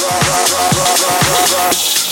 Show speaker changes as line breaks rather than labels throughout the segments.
Rush.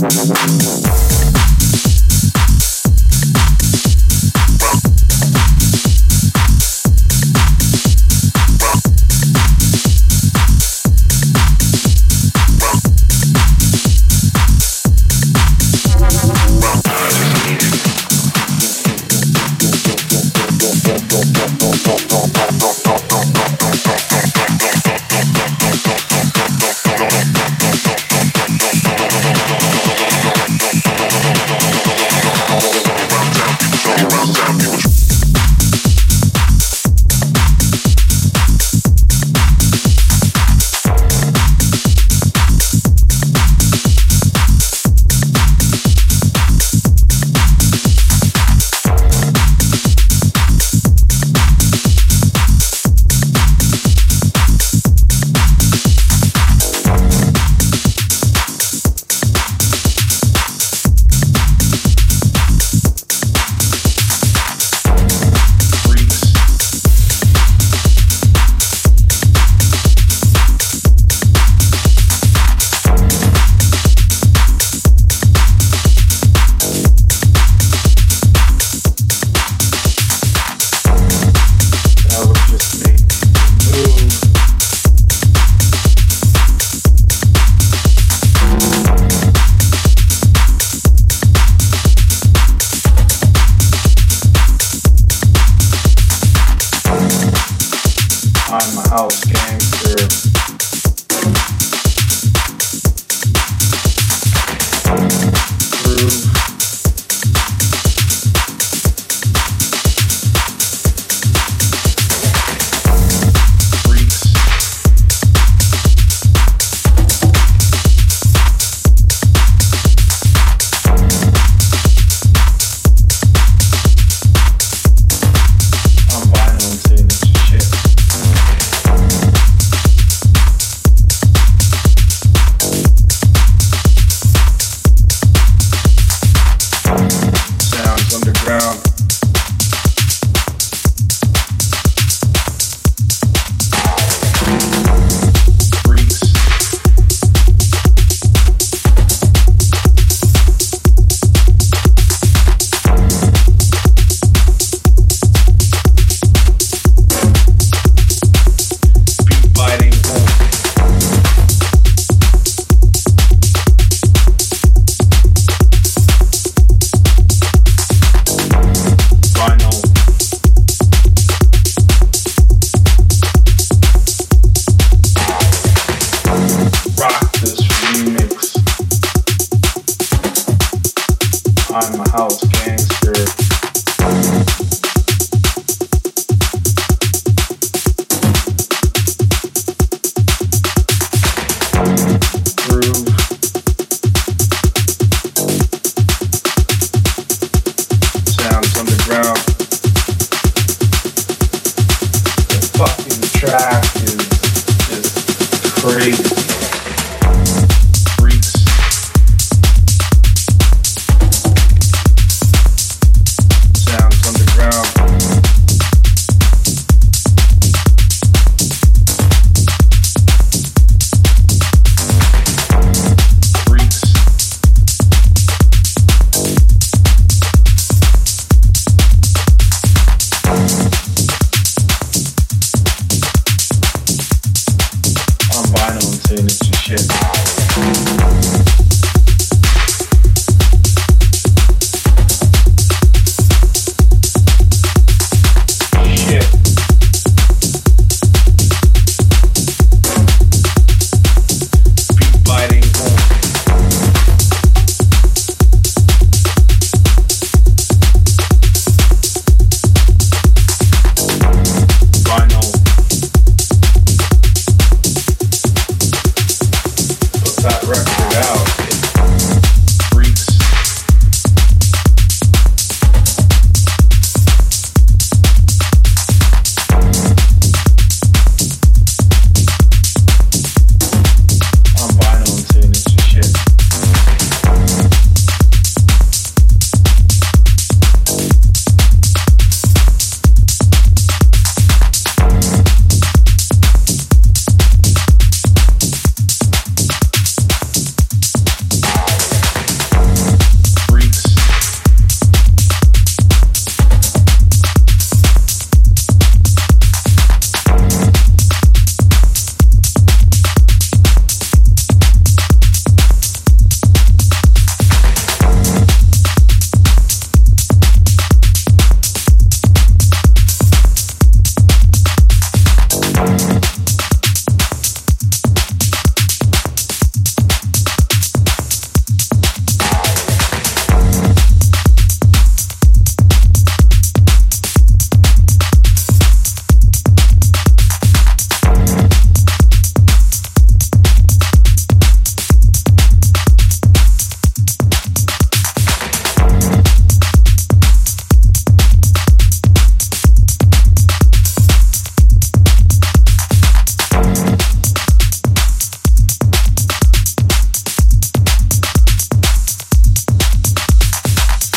Thank you.